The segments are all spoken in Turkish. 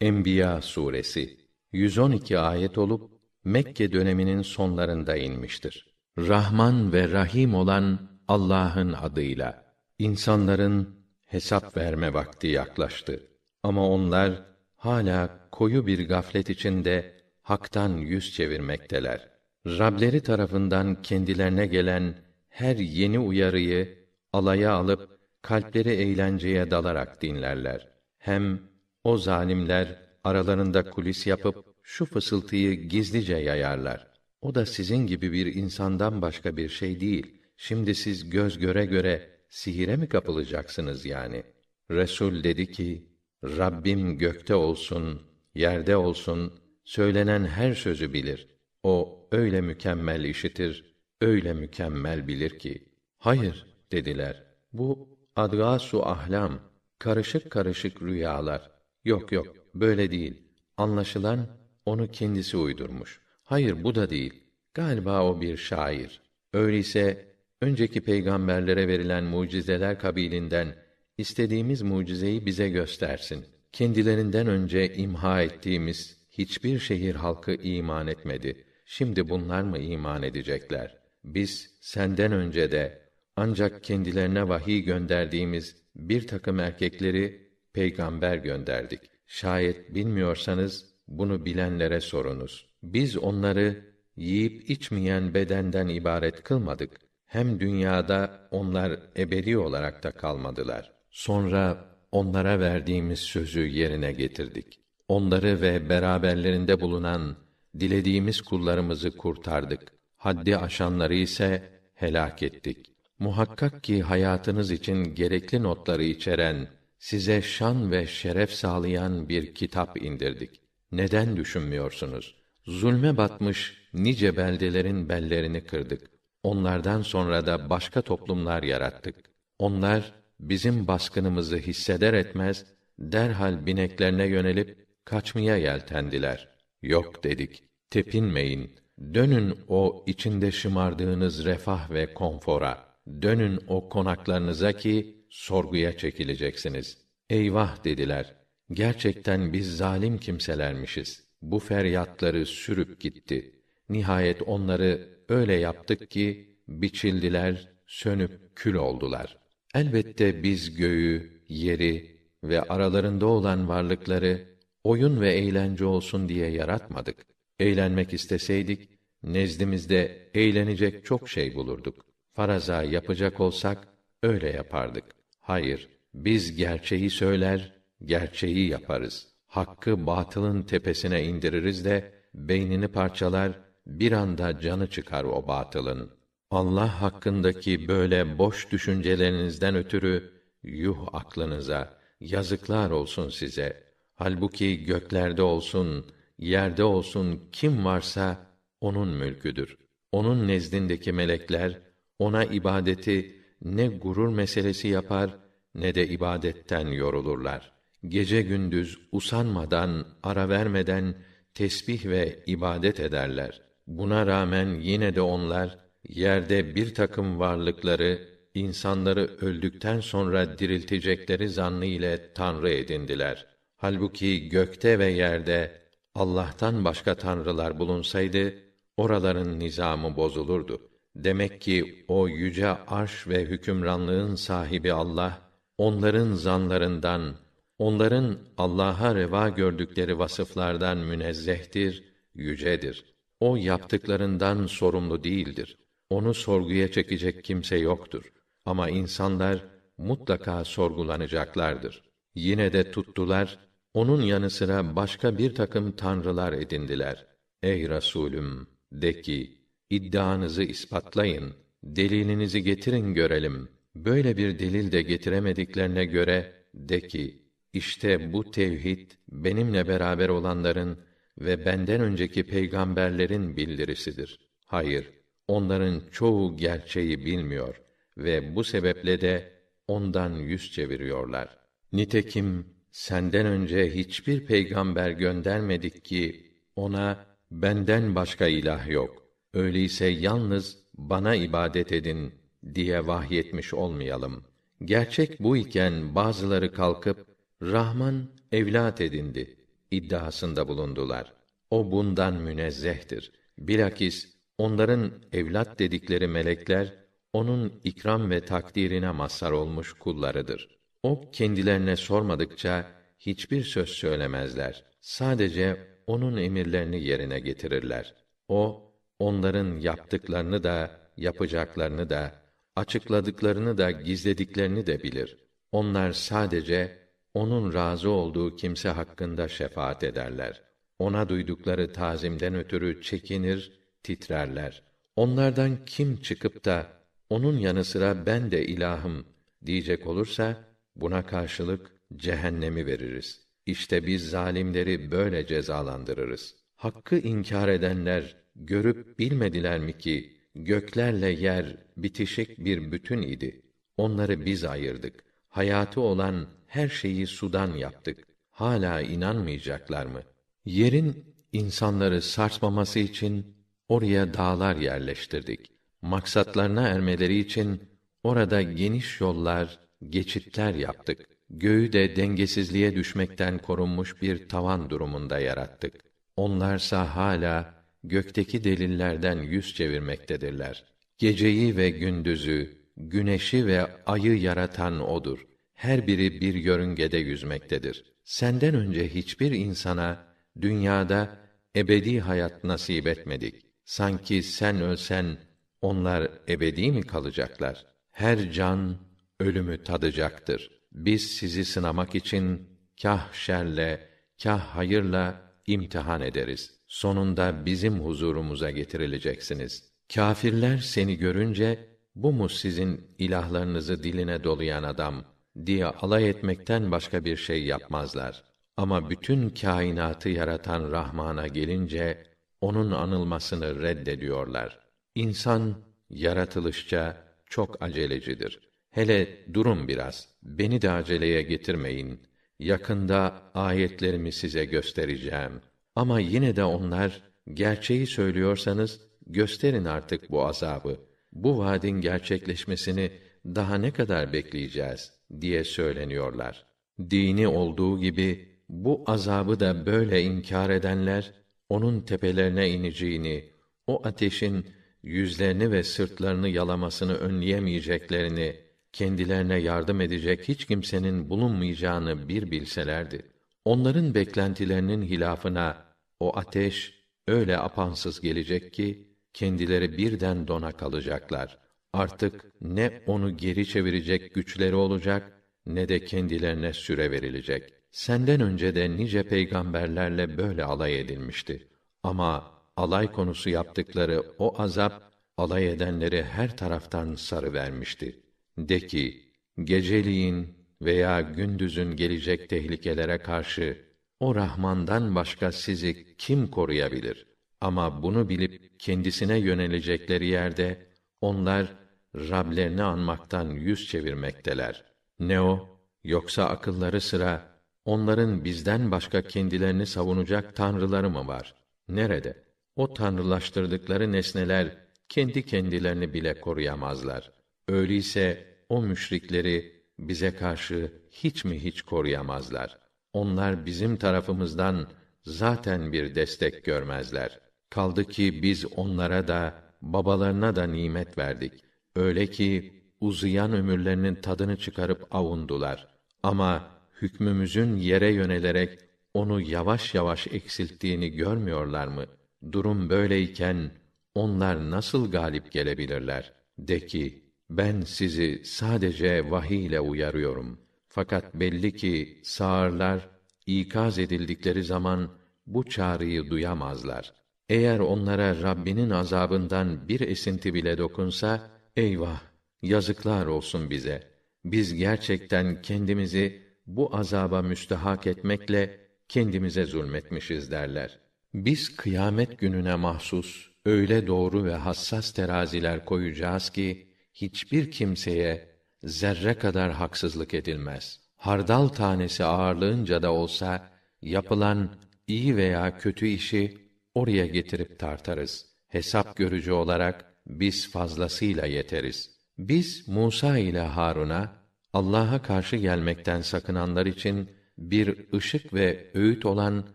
Enbiya suresi 112 ayet olup Mekke döneminin sonlarında inmiştir. Rahman ve Rahim olan Allah'ın adıyla insanların hesap verme vakti yaklaştı. Ama onlar hala koyu bir gaflet içinde haktan yüz çevirmekteler. Rableri tarafından kendilerine gelen her yeni uyarıyı alaya alıp kalpleri eğlenceye dalarak dinlerler. Hem o zalimler aralarında kulis yapıp şu fısıltıyı gizlice yayarlar. O da sizin gibi bir insandan başka bir şey değil. Şimdi siz göz göre göre sihire mi kapılacaksınız yani? Resul dedi ki: Rabbim gökte olsun, yerde olsun, söylenen her sözü bilir. O öyle mükemmel işitir, öyle mükemmel bilir ki. Hayır dediler. Bu adgasu ahlam, karışık karışık rüyalar. Yok yok, böyle değil. Anlaşılan onu kendisi uydurmuş. Hayır bu da değil. Galiba o bir şair. Öyleyse önceki peygamberlere verilen mucizeler kabilinden istediğimiz mucizeyi bize göstersin. Kendilerinden önce imha ettiğimiz hiçbir şehir halkı iman etmedi. Şimdi bunlar mı iman edecekler? Biz senden önce de ancak kendilerine vahiy gönderdiğimiz bir takım erkekleri peygamber gönderdik. Şayet bilmiyorsanız bunu bilenlere sorunuz. Biz onları yiyip içmeyen bedenden ibaret kılmadık. Hem dünyada onlar ebedi olarak da kalmadılar. Sonra onlara verdiğimiz sözü yerine getirdik. Onları ve beraberlerinde bulunan dilediğimiz kullarımızı kurtardık. Haddi aşanları ise helak ettik. Muhakkak ki hayatınız için gerekli notları içeren, size şan ve şeref sağlayan bir kitap indirdik. Neden düşünmüyorsunuz? Zulme batmış nice beldelerin bellerini kırdık. Onlardan sonra da başka toplumlar yarattık. Onlar bizim baskınımızı hisseder etmez derhal bineklerine yönelip kaçmaya yeltendiler. Yok dedik. Tepinmeyin. Dönün o içinde şımardığınız refah ve konfora. Dönün o konaklarınıza ki sorguya çekileceksiniz. Eyvah dediler. Gerçekten biz zalim kimselermişiz. Bu feryatları sürüp gitti. Nihayet onları öyle yaptık ki biçildiler, sönüp kül oldular. Elbette biz göğü, yeri ve aralarında olan varlıkları oyun ve eğlence olsun diye yaratmadık. Eğlenmek isteseydik nezdimizde eğlenecek çok şey bulurduk. Faraza yapacak olsak öyle yapardık. Hayır, biz gerçeği söyler, gerçeği yaparız. Hakkı batılın tepesine indiririz de beynini parçalar, bir anda canı çıkar o batılın. Allah hakkındaki böyle boş düşüncelerinizden ötürü yuh aklınıza yazıklar olsun size. Halbuki göklerde olsun, yerde olsun kim varsa onun mülküdür. Onun nezdindeki melekler ona ibadeti ne gurur meselesi yapar ne de ibadetten yorulurlar. Gece gündüz usanmadan, ara vermeden tesbih ve ibadet ederler. Buna rağmen yine de onlar yerde bir takım varlıkları insanları öldükten sonra diriltecekleri zannı ile tanrı edindiler. Halbuki gökte ve yerde Allah'tan başka tanrılar bulunsaydı oraların nizamı bozulurdu. Demek ki o yüce arş ve hükümranlığın sahibi Allah onların zanlarından, onların Allah'a reva gördükleri vasıflardan münezzehtir, yücedir. O yaptıklarından sorumlu değildir. Onu sorguya çekecek kimse yoktur. Ama insanlar mutlaka sorgulanacaklardır. Yine de tuttular, onun yanı sıra başka bir takım tanrılar edindiler. Ey Resulüm, de ki, iddianızı ispatlayın, delilinizi getirin görelim. Böyle bir delil de getiremediklerine göre, de ki, işte bu tevhid, benimle beraber olanların ve benden önceki peygamberlerin bildirisidir. Hayır, onların çoğu gerçeği bilmiyor ve bu sebeple de ondan yüz çeviriyorlar. Nitekim senden önce hiçbir peygamber göndermedik ki ona benden başka ilah yok. Öyleyse yalnız bana ibadet edin diye vahyetmiş olmayalım. Gerçek bu iken bazıları kalkıp Rahman evlat edindi iddiasında bulundular. O bundan münezzehtir. Bilakis onların evlat dedikleri melekler onun ikram ve takdirine mazhar olmuş kullarıdır. O kendilerine sormadıkça hiçbir söz söylemezler. Sadece onun emirlerini yerine getirirler. O onların yaptıklarını da yapacaklarını da açıkladıklarını da gizlediklerini de bilir. Onlar sadece onun razı olduğu kimse hakkında şefaat ederler. Ona duydukları tazimden ötürü çekinir, titrerler. Onlardan kim çıkıp da onun yanı sıra ben de ilahım diyecek olursa buna karşılık cehennemi veririz. İşte biz zalimleri böyle cezalandırırız. Hakkı inkar edenler görüp bilmediler mi ki göklerle yer bitişik bir bütün idi. Onları biz ayırdık. Hayatı olan her şeyi sudan yaptık. Hala inanmayacaklar mı? Yerin insanları sarsmaması için oraya dağlar yerleştirdik. Maksatlarına ermeleri için orada geniş yollar, geçitler yaptık. Göğü de dengesizliğe düşmekten korunmuş bir tavan durumunda yarattık. Onlarsa hala gökteki delillerden yüz çevirmektedirler. Geceyi ve gündüzü, güneşi ve ayı yaratan odur. Her biri bir yörüngede yüzmektedir. Senden önce hiçbir insana dünyada ebedi hayat nasip etmedik. Sanki sen ölsen onlar ebedi mi kalacaklar? Her can ölümü tadacaktır. Biz sizi sınamak için kah şerle, kah hayırla imtihan ederiz. Sonunda bizim huzurumuza getirileceksiniz. Kâfirler seni görünce bu mu sizin ilahlarınızı diline dolayan adam diye alay etmekten başka bir şey yapmazlar. Ama bütün kainatı yaratan Rahman'a gelince onun anılmasını reddediyorlar. İnsan yaratılışça çok acelecidir. Hele durun biraz. Beni de aceleye getirmeyin. Yakında ayetlerimi size göstereceğim. Ama yine de onlar gerçeği söylüyorsanız gösterin artık bu azabı. Bu vaadin gerçekleşmesini daha ne kadar bekleyeceğiz diye söyleniyorlar. Dini olduğu gibi bu azabı da böyle inkar edenler onun tepelerine ineceğini, o ateşin yüzlerini ve sırtlarını yalamasını önleyemeyeceklerini, kendilerine yardım edecek hiç kimsenin bulunmayacağını bir bilselerdi. Onların beklentilerinin hilafına o ateş öyle apansız gelecek ki kendileri birden dona kalacaklar. Artık ne onu geri çevirecek güçleri olacak ne de kendilerine süre verilecek. Senden önce de nice peygamberlerle böyle alay edilmişti. Ama alay konusu yaptıkları o azap alay edenleri her taraftan sarı vermişti. De ki, geceliğin veya gündüzün gelecek tehlikelere karşı o Rahman'dan başka sizi kim koruyabilir? Ama bunu bilip kendisine yönelecekleri yerde onlar Rablerini anmaktan yüz çevirmekteler. Ne o? Yoksa akılları sıra onların bizden başka kendilerini savunacak tanrıları mı var? Nerede? O tanrılaştırdıkları nesneler kendi kendilerini bile koruyamazlar. Öyleyse o müşrikleri bize karşı hiç mi hiç koruyamazlar. Onlar bizim tarafımızdan zaten bir destek görmezler. Kaldı ki biz onlara da babalarına da nimet verdik. Öyle ki uzayan ömürlerinin tadını çıkarıp avundular. Ama hükmümüzün yere yönelerek onu yavaş yavaş eksilttiğini görmüyorlar mı? Durum böyleyken onlar nasıl galip gelebilirler? De ki, ben sizi sadece vahiy ile uyarıyorum. Fakat belli ki sağırlar ikaz edildikleri zaman bu çağrıyı duyamazlar. Eğer onlara Rabbinin azabından bir esinti bile dokunsa, eyvah, yazıklar olsun bize. Biz gerçekten kendimizi bu azaba müstehak etmekle kendimize zulmetmişiz derler. Biz kıyamet gününe mahsus öyle doğru ve hassas teraziler koyacağız ki hiçbir kimseye zerre kadar haksızlık edilmez. Hardal tanesi ağırlığınca da olsa yapılan iyi veya kötü işi oraya getirip tartarız. Hesap görücü olarak biz fazlasıyla yeteriz. Biz Musa ile Harun'a Allah'a karşı gelmekten sakınanlar için bir ışık ve öğüt olan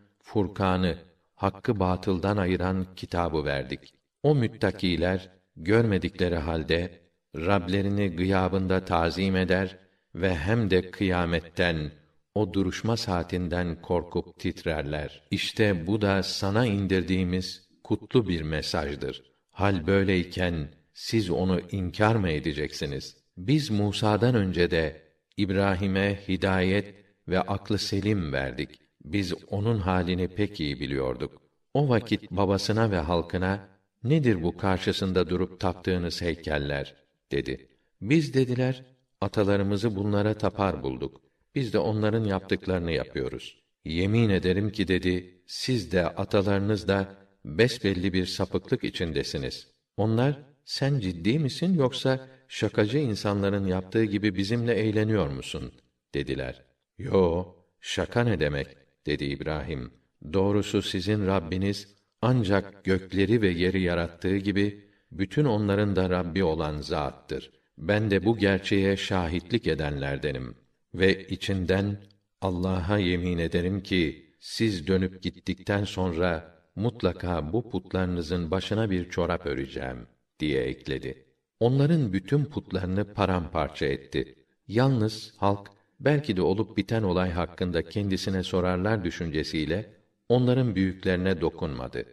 Furkan'ı, hakkı batıldan ayıran kitabı verdik. O müttakiler görmedikleri halde Rablerini gıyabında tazim eder ve hem de kıyametten o duruşma saatinden korkup titrerler. İşte bu da sana indirdiğimiz kutlu bir mesajdır. Hal böyleyken siz onu inkar mı edeceksiniz? Biz Musa'dan önce de İbrahim'e hidayet ve aklı selim verdik. Biz onun halini pek iyi biliyorduk. O vakit babasına ve halkına nedir bu karşısında durup taptığınız heykeller dedi. Biz dediler atalarımızı bunlara tapar bulduk. Biz de onların yaptıklarını yapıyoruz. Yemin ederim ki dedi, siz de atalarınız da besbelli bir sapıklık içindesiniz. Onlar, sen ciddi misin yoksa şakacı insanların yaptığı gibi bizimle eğleniyor musun? dediler. Yo, şaka ne demek? dedi İbrahim. Doğrusu sizin Rabbiniz ancak gökleri ve yeri yarattığı gibi bütün onların da Rabbi olan zattır. Ben de bu gerçeğe şahitlik edenlerdenim ve içinden Allah'a yemin ederim ki siz dönüp gittikten sonra mutlaka bu putlarınızın başına bir çorap öreceğim diye ekledi. Onların bütün putlarını paramparça etti. Yalnız halk belki de olup biten olay hakkında kendisine sorarlar düşüncesiyle onların büyüklerine dokunmadı.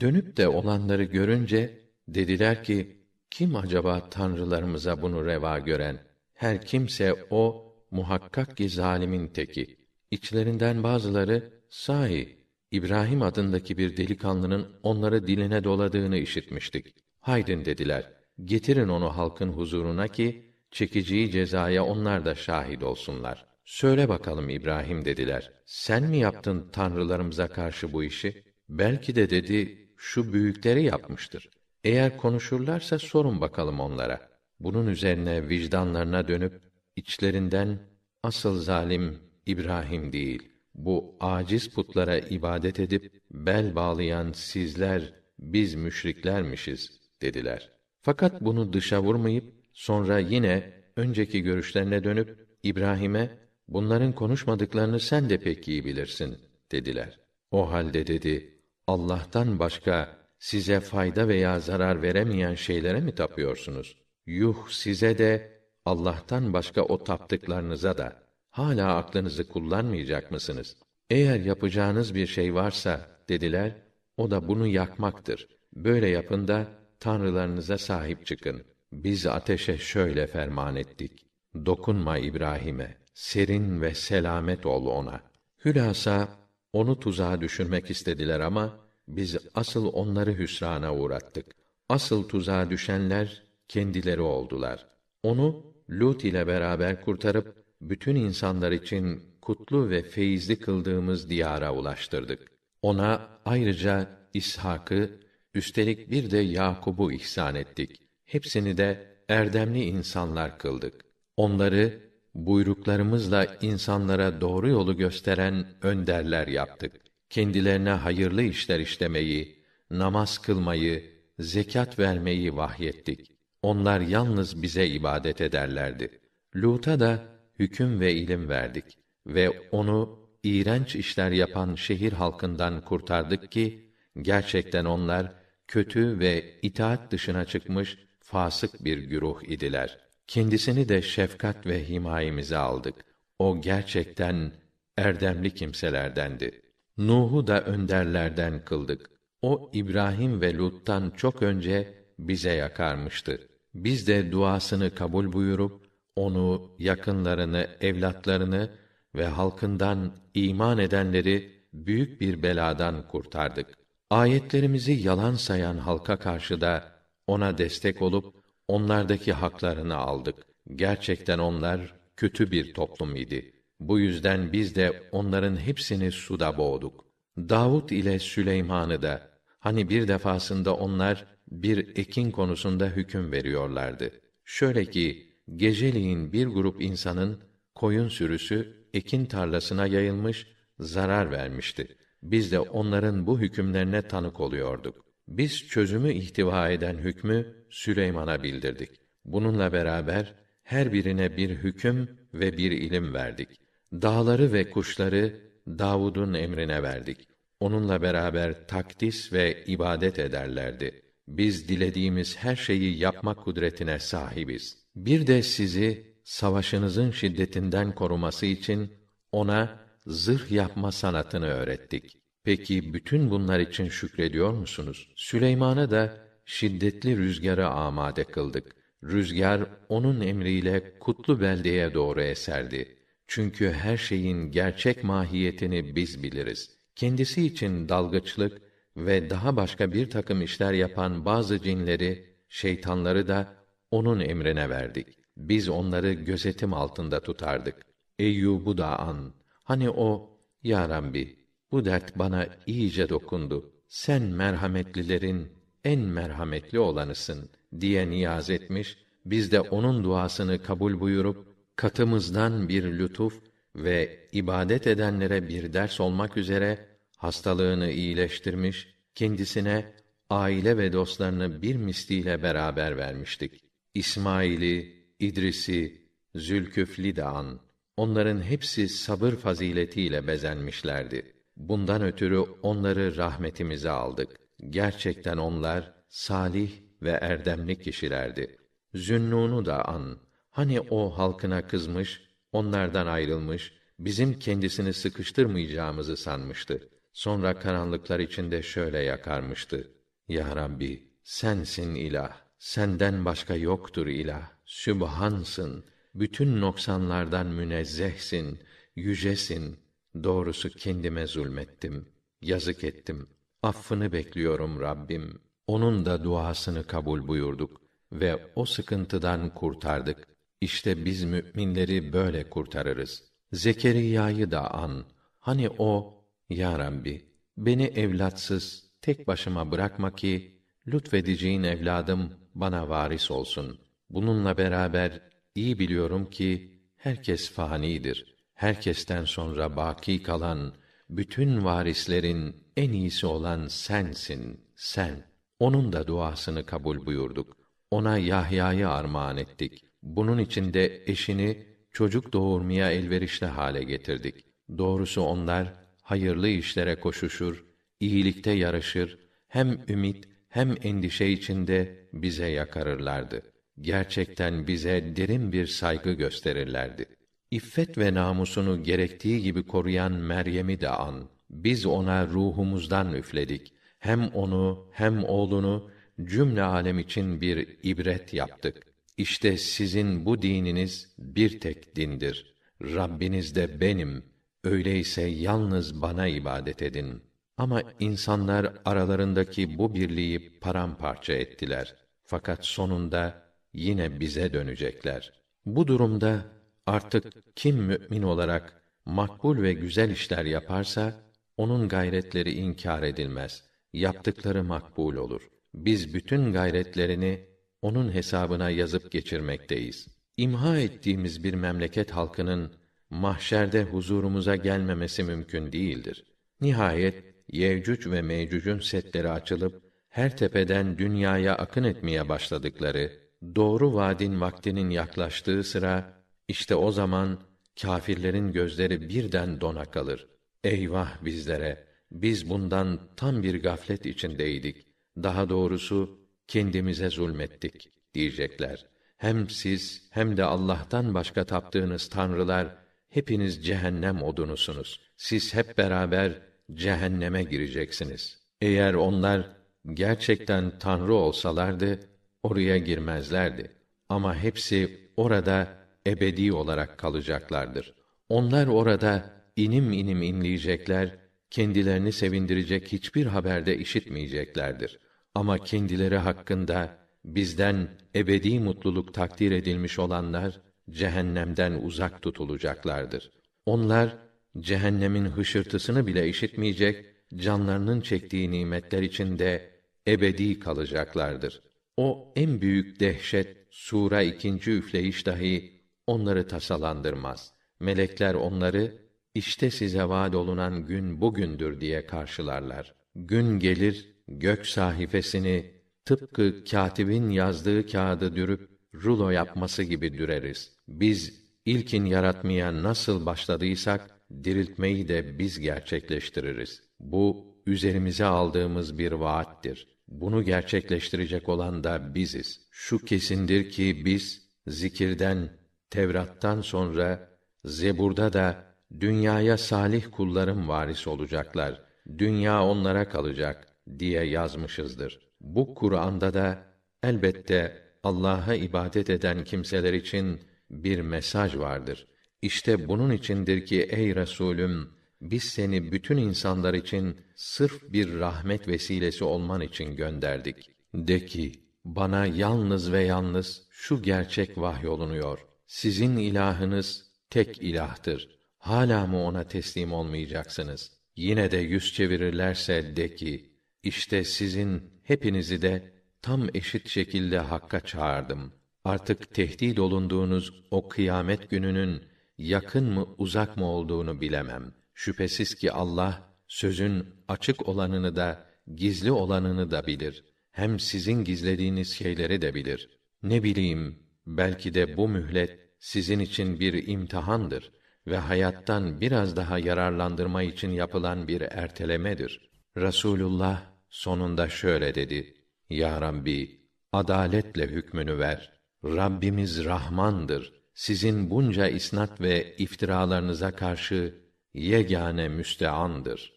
Dönüp de olanları görünce dediler ki kim acaba tanrılarımıza bunu reva gören? Her kimse o muhakkak ki zalimin teki. İçlerinden bazıları sahi İbrahim adındaki bir delikanlının onları diline doladığını işitmiştik. Haydin dediler. Getirin onu halkın huzuruna ki çekeceği cezaya onlar da şahit olsunlar. Söyle bakalım İbrahim dediler. Sen mi yaptın tanrılarımıza karşı bu işi? Belki de dedi şu büyükleri yapmıştır. Eğer konuşurlarsa sorun bakalım onlara. Bunun üzerine vicdanlarına dönüp içlerinden asıl zalim İbrahim değil, bu aciz putlara ibadet edip bel bağlayan sizler biz müşriklermişiz dediler. Fakat bunu dışa vurmayıp sonra yine önceki görüşlerine dönüp İbrahim'e bunların konuşmadıklarını sen de pek iyi bilirsin dediler. O halde dedi Allah'tan başka size fayda veya zarar veremeyen şeylere mi tapıyorsunuz? Yuh size de Allah'tan başka o taptıklarınıza da hala aklınızı kullanmayacak mısınız? Eğer yapacağınız bir şey varsa dediler, o da bunu yakmaktır. Böyle yapın da tanrılarınıza sahip çıkın. Biz ateşe şöyle ferman ettik. Dokunma İbrahim'e. Serin ve selamet ol ona. Hülasa onu tuzağa düşürmek istediler ama biz asıl onları hüsrana uğrattık. Asıl tuzağa düşenler kendileri oldular. Onu Lut ile beraber kurtarıp bütün insanlar için kutlu ve feyizli kıldığımız diyara ulaştırdık. Ona ayrıca İshak'ı, üstelik bir de Yakub'u ihsan ettik. Hepsini de erdemli insanlar kıldık. Onları buyruklarımızla insanlara doğru yolu gösteren önderler yaptık kendilerine hayırlı işler işlemeyi, namaz kılmayı, zekat vermeyi vahyettik. Onlar yalnız bize ibadet ederlerdi. Lut'a da hüküm ve ilim verdik ve onu iğrenç işler yapan şehir halkından kurtardık ki gerçekten onlar kötü ve itaat dışına çıkmış fasık bir güruh idiler. Kendisini de şefkat ve himayemize aldık. O gerçekten erdemli kimselerdendi. Nuh'u da önderlerden kıldık. O İbrahim ve Lut'tan çok önce bize yakarmıştı. Biz de duasını kabul buyurup onu, yakınlarını, evlatlarını ve halkından iman edenleri büyük bir beladan kurtardık. Ayetlerimizi yalan sayan halka karşı da ona destek olup onlardaki haklarını aldık. Gerçekten onlar kötü bir toplum idi. Bu yüzden biz de onların hepsini suda boğduk. Davud ile Süleyman'ı da hani bir defasında onlar bir ekin konusunda hüküm veriyorlardı. Şöyle ki geceliğin bir grup insanın koyun sürüsü ekin tarlasına yayılmış zarar vermişti. Biz de onların bu hükümlerine tanık oluyorduk. Biz çözümü ihtiva eden hükmü Süleyman'a bildirdik. Bununla beraber her birine bir hüküm ve bir ilim verdik. Dağları ve kuşları Davud'un emrine verdik. onunla beraber takdis ve ibadet ederlerdi. Biz dilediğimiz her şeyi yapma kudretine sahibiz. Bir de sizi savaşınızın şiddetinden koruması için ona zırh yapma sanatını öğrettik. Peki bütün bunlar için şükrediyor musunuz? Süleyman'a da şiddetli rüzgara amade kıldık. Rüzgar onun emriyle kutlu beldeye doğru eserdi. Çünkü her şeyin gerçek mahiyetini biz biliriz. Kendisi için dalgıçlık ve daha başka bir takım işler yapan bazı cinleri, şeytanları da onun emrine verdik. Biz onları gözetim altında tutardık. Eyyub'u da an. Hani o, Ya Rabbi, bu dert bana iyice dokundu. Sen merhametlilerin en merhametli olanısın diye niyaz etmiş, biz de onun duasını kabul buyurup katımızdan bir lütuf ve ibadet edenlere bir ders olmak üzere hastalığını iyileştirmiş, kendisine aile ve dostlarını bir misliyle beraber vermiştik. İsmail'i, İdris'i, Zülküfl'i de an. Onların hepsi sabır faziletiyle bezenmişlerdi. Bundan ötürü onları rahmetimize aldık. Gerçekten onlar salih ve erdemli kişilerdi. Zünnun'u da an. Hani o halkına kızmış, onlardan ayrılmış, bizim kendisini sıkıştırmayacağımızı sanmıştı. Sonra karanlıklar içinde şöyle yakarmıştı. Ya Rabbi, sensin ilah. Senden başka yoktur ilah. Sübhansın. Bütün noksanlardan münezzehsin, yücesin. Doğrusu kendime zulmettim. Yazık ettim. Affını bekliyorum Rabbim. Onun da duasını kabul buyurduk ve o sıkıntıdan kurtardık. İşte biz müminleri böyle kurtarırız. Zekeriya'yı da an. Hani o, Ya Rabbi, beni evlatsız, tek başıma bırakma ki, lütfedeceğin evladım bana varis olsun. Bununla beraber iyi biliyorum ki, herkes fanidir. Herkesten sonra baki kalan, bütün varislerin en iyisi olan sensin, sen. Onun da duasını kabul buyurduk. Ona Yahya'yı armağan ettik. Bunun için de eşini çocuk doğurmaya elverişli hale getirdik. Doğrusu onlar hayırlı işlere koşuşur, iyilikte yarışır, hem ümit hem endişe içinde bize yakarırlardı. Gerçekten bize derin bir saygı gösterirlerdi. İffet ve namusunu gerektiği gibi koruyan Meryem'i de an. Biz ona ruhumuzdan üfledik. Hem onu hem oğlunu cümle alem için bir ibret yaptık. İşte sizin bu dininiz bir tek dindir. Rabbiniz de benim. Öyleyse yalnız bana ibadet edin. Ama insanlar aralarındaki bu birliği paramparça ettiler. Fakat sonunda yine bize dönecekler. Bu durumda artık kim mümin olarak makbul ve güzel işler yaparsa onun gayretleri inkar edilmez. Yaptıkları makbul olur. Biz bütün gayretlerini onun hesabına yazıp geçirmekteyiz. İmha ettiğimiz bir memleket halkının mahşerde huzurumuza gelmemesi mümkün değildir. Nihayet Yevcüc ve Mevcüc'ün setleri açılıp her tepeden dünyaya akın etmeye başladıkları doğru vadin vaktinin yaklaştığı sıra işte o zaman kâfirlerin gözleri birden dona kalır. Eyvah bizlere! Biz bundan tam bir gaflet içindeydik. Daha doğrusu kendimize zulmettik diyecekler. Hem siz hem de Allah'tan başka taptığınız tanrılar hepiniz cehennem odunusunuz. Siz hep beraber cehenneme gireceksiniz. Eğer onlar gerçekten tanrı olsalardı oraya girmezlerdi. Ama hepsi orada ebedi olarak kalacaklardır. Onlar orada inim inim inleyecekler, kendilerini sevindirecek hiçbir haberde işitmeyeceklerdir. Ama kendileri hakkında bizden ebedi mutluluk takdir edilmiş olanlar cehennemden uzak tutulacaklardır. Onlar cehennemin hışırtısını bile işitmeyecek, canlarının çektiği nimetler içinde ebedi kalacaklardır. O en büyük dehşet, sura ikinci üfleyiş dahi onları tasalandırmaz. Melekler onları, işte size vaad olunan gün bugündür diye karşılarlar. Gün gelir, gök sahifesini tıpkı katibin yazdığı kağıdı dürüp rulo yapması gibi düreriz. Biz ilkin yaratmaya nasıl başladıysak diriltmeyi de biz gerçekleştiririz. Bu üzerimize aldığımız bir vaattir. Bunu gerçekleştirecek olan da biziz. Şu kesindir ki biz zikirden, Tevrat'tan sonra Zebur'da da dünyaya salih kullarım varis olacaklar. Dünya onlara kalacak diye yazmışızdır. Bu Kur'an'da da elbette Allah'a ibadet eden kimseler için bir mesaj vardır. İşte bunun içindir ki ey Resulüm biz seni bütün insanlar için sırf bir rahmet vesilesi olman için gönderdik. De ki, bana yalnız ve yalnız şu gerçek vahyolunuyor. Sizin ilahınız tek ilahtır. Hala mı ona teslim olmayacaksınız? Yine de yüz çevirirlerse de ki, işte sizin hepinizi de tam eşit şekilde hakka çağırdım. Artık tehdit olunduğunuz o kıyamet gününün yakın mı uzak mı olduğunu bilemem. Şüphesiz ki Allah sözün açık olanını da gizli olanını da bilir. Hem sizin gizlediğiniz şeyleri de bilir. Ne bileyim, belki de bu mühlet sizin için bir imtihandır ve hayattan biraz daha yararlandırma için yapılan bir ertelemedir. Rasulullah sonunda şöyle dedi: Ya Rabbi, adaletle hükmünü ver. Rabbimiz Rahmandır. Sizin bunca isnat ve iftiralarınıza karşı yegane müsteandır.